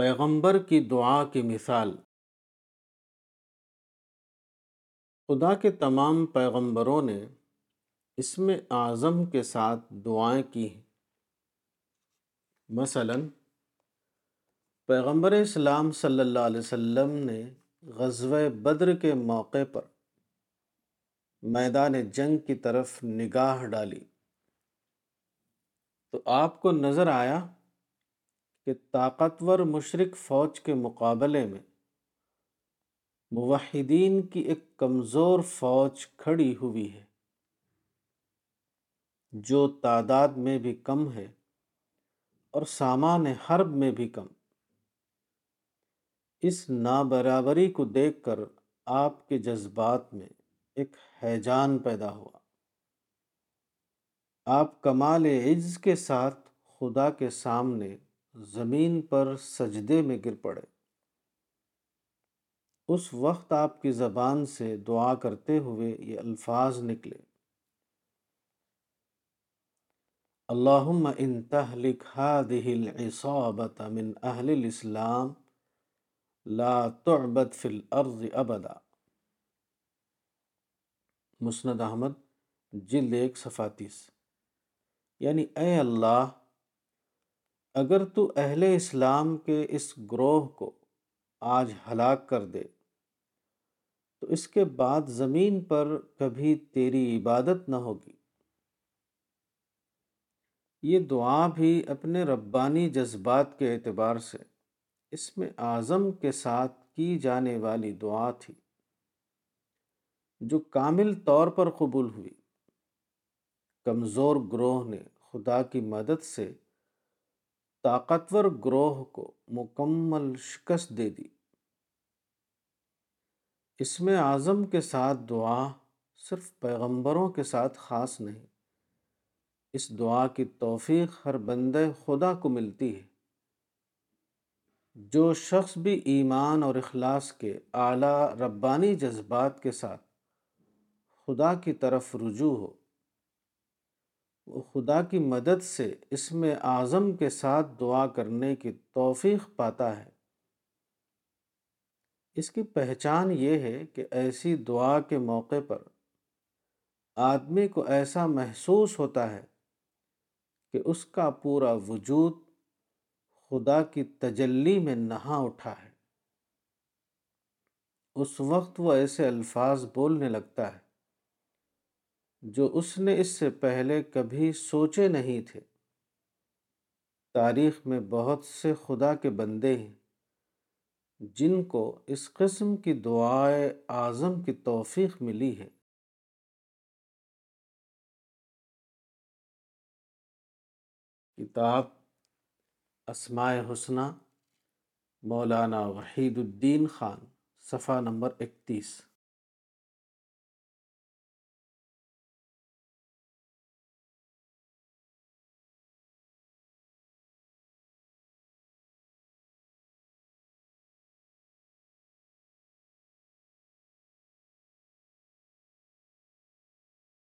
پیغمبر کی دعا کی مثال۔ خدا کے تمام پیغمبروں نے اسم اعظم کے ساتھ دعائیں کی ہیں۔ مثلا، پیغمبر اسلام صلی اللہ علیہ وسلم نے غزوہ بدر کے موقع پر میدان جنگ کی طرف نگاہ ڈالی۔ تو آپ کو نظر آیا کہ طاقتور مشرق فوج کے مقابلے میں موحدین کی ایک کمزور فوج کھڑی ہوئی ہے، جو تعداد میں بھی کم ہے اور سامان حرب میں بھی کم۔ اس نابرابری کو دیکھ کر آپ کے جذبات میں ایک حیجان پیدا ہوا۔ آپ کمال عز کے ساتھ خدا کے سامنے زمین پر سجدے میں گر پڑے۔ اس وقت آپ کی زبان سے دعا کرتے ہوئے یہ الفاظ نکلے۔ اللہم ان تہلک هذه العصابت من اہل الاسلام لا تعبد فی الارض ابدا۔ مسند احمد، جلد ایک صفاتیس یعنی اے اللہ اگر تو اہل اسلام کے اس گروہ کو آج ہلاک کر دے، تو اس کے بعد زمین پر کبھی تیری عبادت نہ ہوگی۔ یہ دعا بھی اپنے ربانی جذبات کے اعتبار سے اس میں اعظم کے ساتھ کی جانے والی دعا تھی، جو کامل طور پر قبول ہوئی۔ کمزور گروہ نے خدا کی مدد سے طاقتور گروہ کو مکمل شکست دے دی۔ اس میں اعظم کے ساتھ دعا صرف پیغمبروں کے ساتھ خاص نہیں، اس دعا کی توفیق ہر بندے خدا کو ملتی ہے۔ جو شخص بھی ایمان اور اخلاص کے اعلیٰ ربانی جذبات کے ساتھ خدا کی طرف رجوع ہو خدا کی مدد سے اس میں اعظم کے ساتھ دعا کرنے کی توفیق پاتا ہے۔ اس کی پہچان یہ ہے کہ ایسی دعا کے موقع پر آدمی کو ایسا محسوس ہوتا ہے کہ اس کا پورا وجود خدا کی تجلی میں نہا اٹھا ہے۔ اس وقت وہ ایسے الفاظ بولنے لگتا ہے۔ جو اس نے اس سے پہلے کبھی سوچے نہیں تھے۔ تاریخ میں بہت سے خدا کے بندے ہیں جن کو اس قسم کی دعائے اعظم کی توفیق ملی ہے۔ کتاب اسماء حسنہ مولانا وحید الدین خان، صفحہ نمبر اکتیس۔